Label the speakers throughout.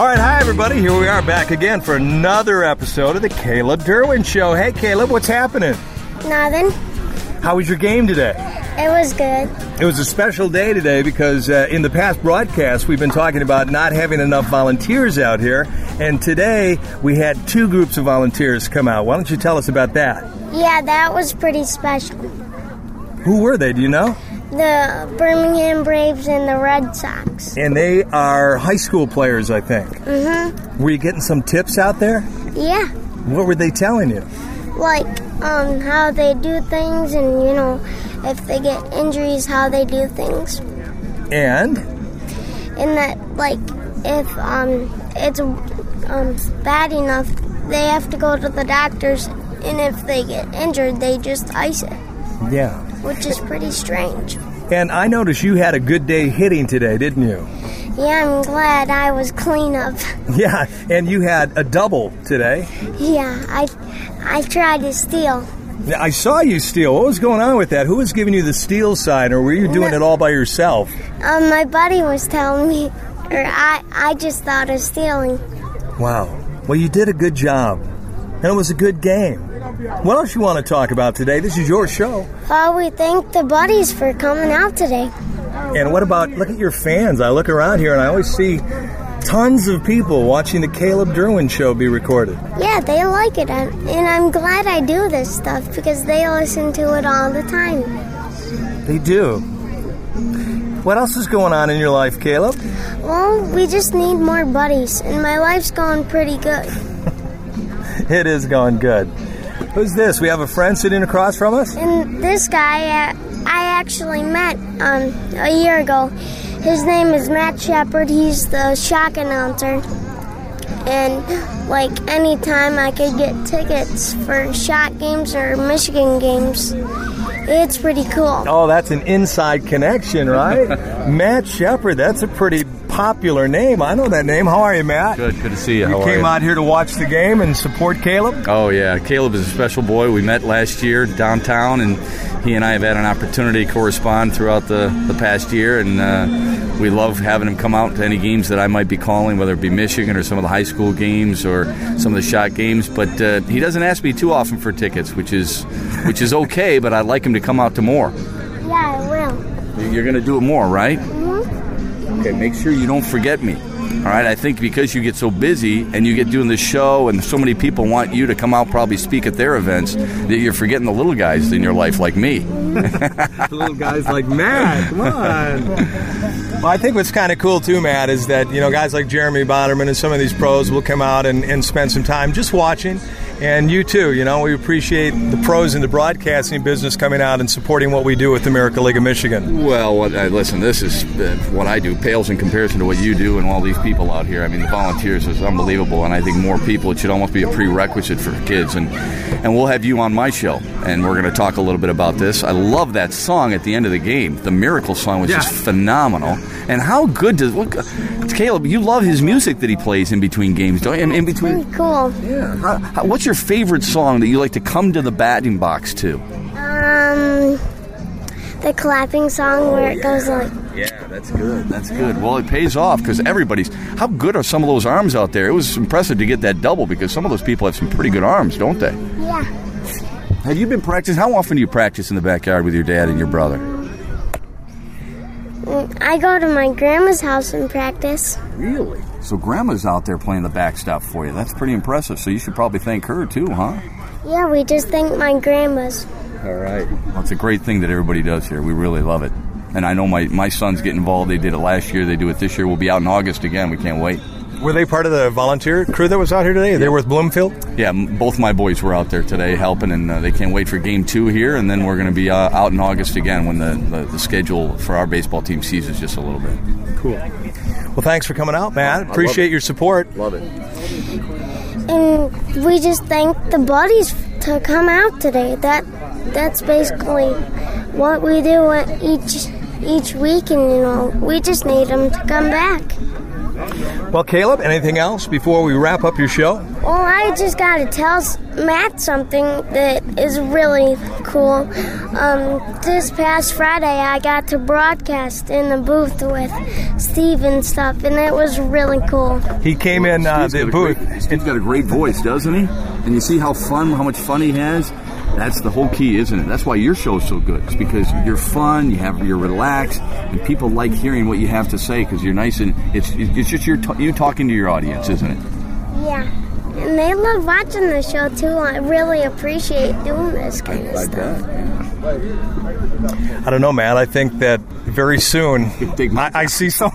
Speaker 1: All right, hi everybody. Here we are back again for another episode of the Caleb Derouin Show. Hey, Caleb, what's happening?
Speaker 2: Nothing.
Speaker 1: How was your game today?
Speaker 2: It was good.
Speaker 1: It was a special day today because uh, in the past broadcast we've been talking about not having enough volunteers out here, and today we had two groups of volunteers come out. Why don't you tell us about that?
Speaker 2: Yeah, that was pretty special.
Speaker 1: Who were they? Do you know?
Speaker 2: The Birmingham Braves and the Red Sox.
Speaker 1: And they are high school players, I think.
Speaker 2: Mm-hmm.
Speaker 1: Were you getting some tips out there?
Speaker 2: Yeah.
Speaker 1: What were they telling you?
Speaker 2: Like um, how they do things and, you know, if they get injuries, how they do things.
Speaker 1: And?
Speaker 2: And that, like, if um, it's um, bad enough, they have to go to the doctors, and if they get injured, they just ice it,
Speaker 1: Yeah.
Speaker 2: Which is pretty strange.
Speaker 1: And I noticed you had a good day hitting today, didn't you?
Speaker 2: Yeah, I'm glad I was clean up.
Speaker 1: Yeah, and you had a double today.
Speaker 2: Yeah, I I tried to steal.
Speaker 1: I saw you steal. What was going on with that? Who was giving you the steal sign, or were you doing
Speaker 2: No.
Speaker 1: it all by yourself?
Speaker 2: Um, my buddy was telling me, or I I just thought of stealing.
Speaker 1: Wow. Well, you did a good job, and it was a good game. What else you want to talk about today? This is your show.
Speaker 2: Uh, we thank the buddies for coming out today.
Speaker 1: And what about look at your fans? I look around here and I always see tons of people watching the Caleb Derouin show be recorded.
Speaker 2: Yeah, they like it, and and I'm glad I do this stuff because they listen to it all the time.
Speaker 1: They do. What else is going on in your life, Caleb?
Speaker 2: Well, we just need more buddies, and my life's going pretty good.
Speaker 1: It is going good. Who's this? We have a friend sitting across from us?
Speaker 2: And this guy, uh, I actually met um, a year ago. His name is Matt Shepard. He's the shock announcer. And like anytime I could get tickets for Shock games or Michigan games, it's pretty cool.
Speaker 1: Oh, that's an inside connection, right? Matt Shepard, that's a pretty popular name. I know that name. How are you, Matt?
Speaker 3: Good, good to see you.
Speaker 1: You
Speaker 3: How are
Speaker 1: came
Speaker 3: you?
Speaker 1: out here to watch the game and support Caleb?
Speaker 3: Oh yeah, Caleb is a special boy. We met last year downtown, and he and I have had an opportunity to correspond throughout the, the past year, and uh, we love having him come out to any games that I might be calling, whether it be Michigan or some of the high school games or some of the Shock games. But uh, he doesn't ask me too often for tickets, which is which is okay. But I'd like him to come out to more.
Speaker 2: Yeah, I will.
Speaker 3: You're going to do it more, right? Okay, make sure you don't forget me. All right, I think because you get so busy and you get doing this show and so many people want you to come out probably speak at their events that you're forgetting the little guys in your life like me.
Speaker 1: The little guys like Matt, come on. Well, I think what's kind of cool too, Matt, is that you know guys like Jeremy Bonnerman and some of these pros will come out and, and spend some time just watching, and you too. You know, we appreciate the pros in the broadcasting business coming out and supporting what we do with the Miracle League of Michigan.
Speaker 3: Well, what, uh, listen, this is uh, what I do pales in comparison to what you do and all these people out here. I mean, the volunteers is unbelievable, and I think more people. It should almost be a prerequisite for kids, and and we'll have you on my show, and we're going to talk a little bit about this. I love that song at the end of the game. The Miracle song was just
Speaker 1: Yeah.
Speaker 3: phenomenal. And how good does what, Caleb? You love his music that he plays in between games, don't you? In, in between.
Speaker 2: Pretty cool.
Speaker 3: Yeah. How, how, what's your favorite song that you like to come to the batting box to?
Speaker 2: Um, the clapping song where it goes like,
Speaker 3: Yeah, that's good. That's good. Well, it pays off because everybody's. How good are some of those arms out there? It was impressive to get that double because some of those people have some pretty good arms, don't they?
Speaker 2: yeah.
Speaker 3: Have you been practicing? How often do you practice in the backyard with your dad and your brother?
Speaker 2: Mm, I go to my grandma's house and practice.
Speaker 3: Really? So grandma's out there playing the backstop for you. That's pretty impressive. So you should probably thank her too, huh?
Speaker 2: Yeah, we just thank my grandma's.
Speaker 3: All right. Well, it's a great thing that everybody does here. We really love it. And I know my, my sons get involved. They did it last year. They do it this year. We'll be out in August again. We can't wait.
Speaker 1: Were they part of the volunteer crew that was out here today? They were with Bloomfield.
Speaker 3: Yeah, both my boys were out there today helping, and uh, they can't wait for game two here. And then we're going to be uh, out in August again when the, the, the schedule for our baseball team seasons just a little bit.
Speaker 1: Cool. Well, thanks for coming out, Matt.
Speaker 3: love
Speaker 1: Appreciate your support.
Speaker 3: Love it.
Speaker 2: And we just thank the buddies to come out today. That that's basically what we do at each each week, and you know we just need them to come back.
Speaker 1: Well, Caleb, anything else before we wrap up your show?
Speaker 2: Well, I just got to tell Matt something that is really cool. Um, this past Friday, I got to broadcast in the booth with Steve and stuff, and it was really cool.
Speaker 1: He came in uh, the booth.
Speaker 3: Great, Steve's got a great voice, doesn't he? And you see how fun, how much fun he has. That's the whole key, isn't it? That's why your show's so good. It's because you're fun, you have you're relaxed, and people like hearing what you have to say because you're nice and it's it's just your you talking to your audience, isn't it?
Speaker 2: Yeah. And they love watching the show too. I really appreciate doing this kind of
Speaker 3: like
Speaker 2: stuff.
Speaker 3: that.
Speaker 1: I don't know, man. I think that very soon I, I see so.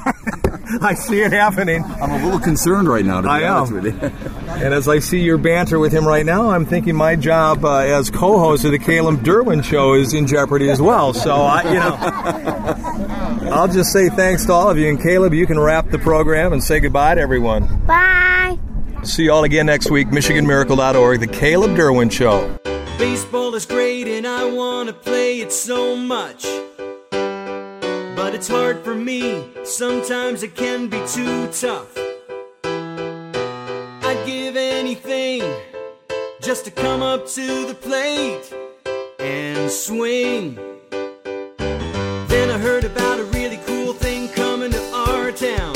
Speaker 1: I see it happening.
Speaker 3: I'm a little concerned right now. To be
Speaker 1: I
Speaker 3: honest
Speaker 1: am.
Speaker 3: with you.
Speaker 1: And as I see your banter with him right now, I'm thinking my job uh, as co-host of the Caleb Derouin Show is in jeopardy as well. So I, you know, I'll just say thanks to all of you. And Caleb, you can wrap the program and say goodbye to everyone.
Speaker 2: Bye.
Speaker 1: See you all again next week. MichiganMiracle.org, the Caleb Derouin Show.
Speaker 4: Baseball is great and I wanna play it so much. But it's hard for me, sometimes it can be too tough. I'd give anything just to come up to the plate and swing. Then I heard about a really cool thing coming to our town.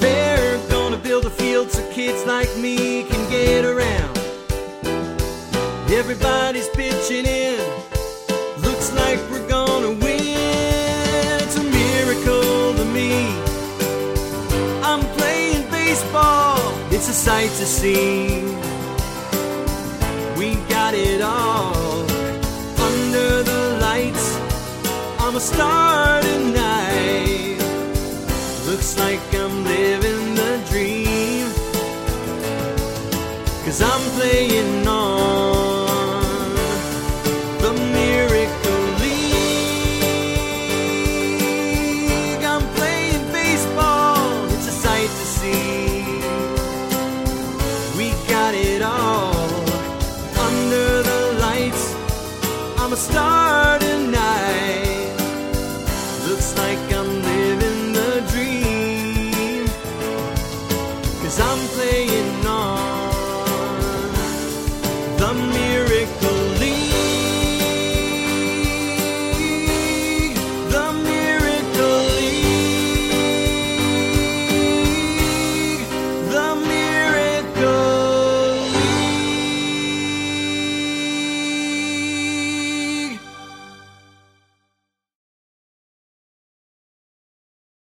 Speaker 4: They're gonna build a field so kids like me can get around. Everybody's pitching in. Baseball. It's a sight to see. We got it all under the lights. I'm a star tonight. Looks like I'm living the dream. Cause I'm playing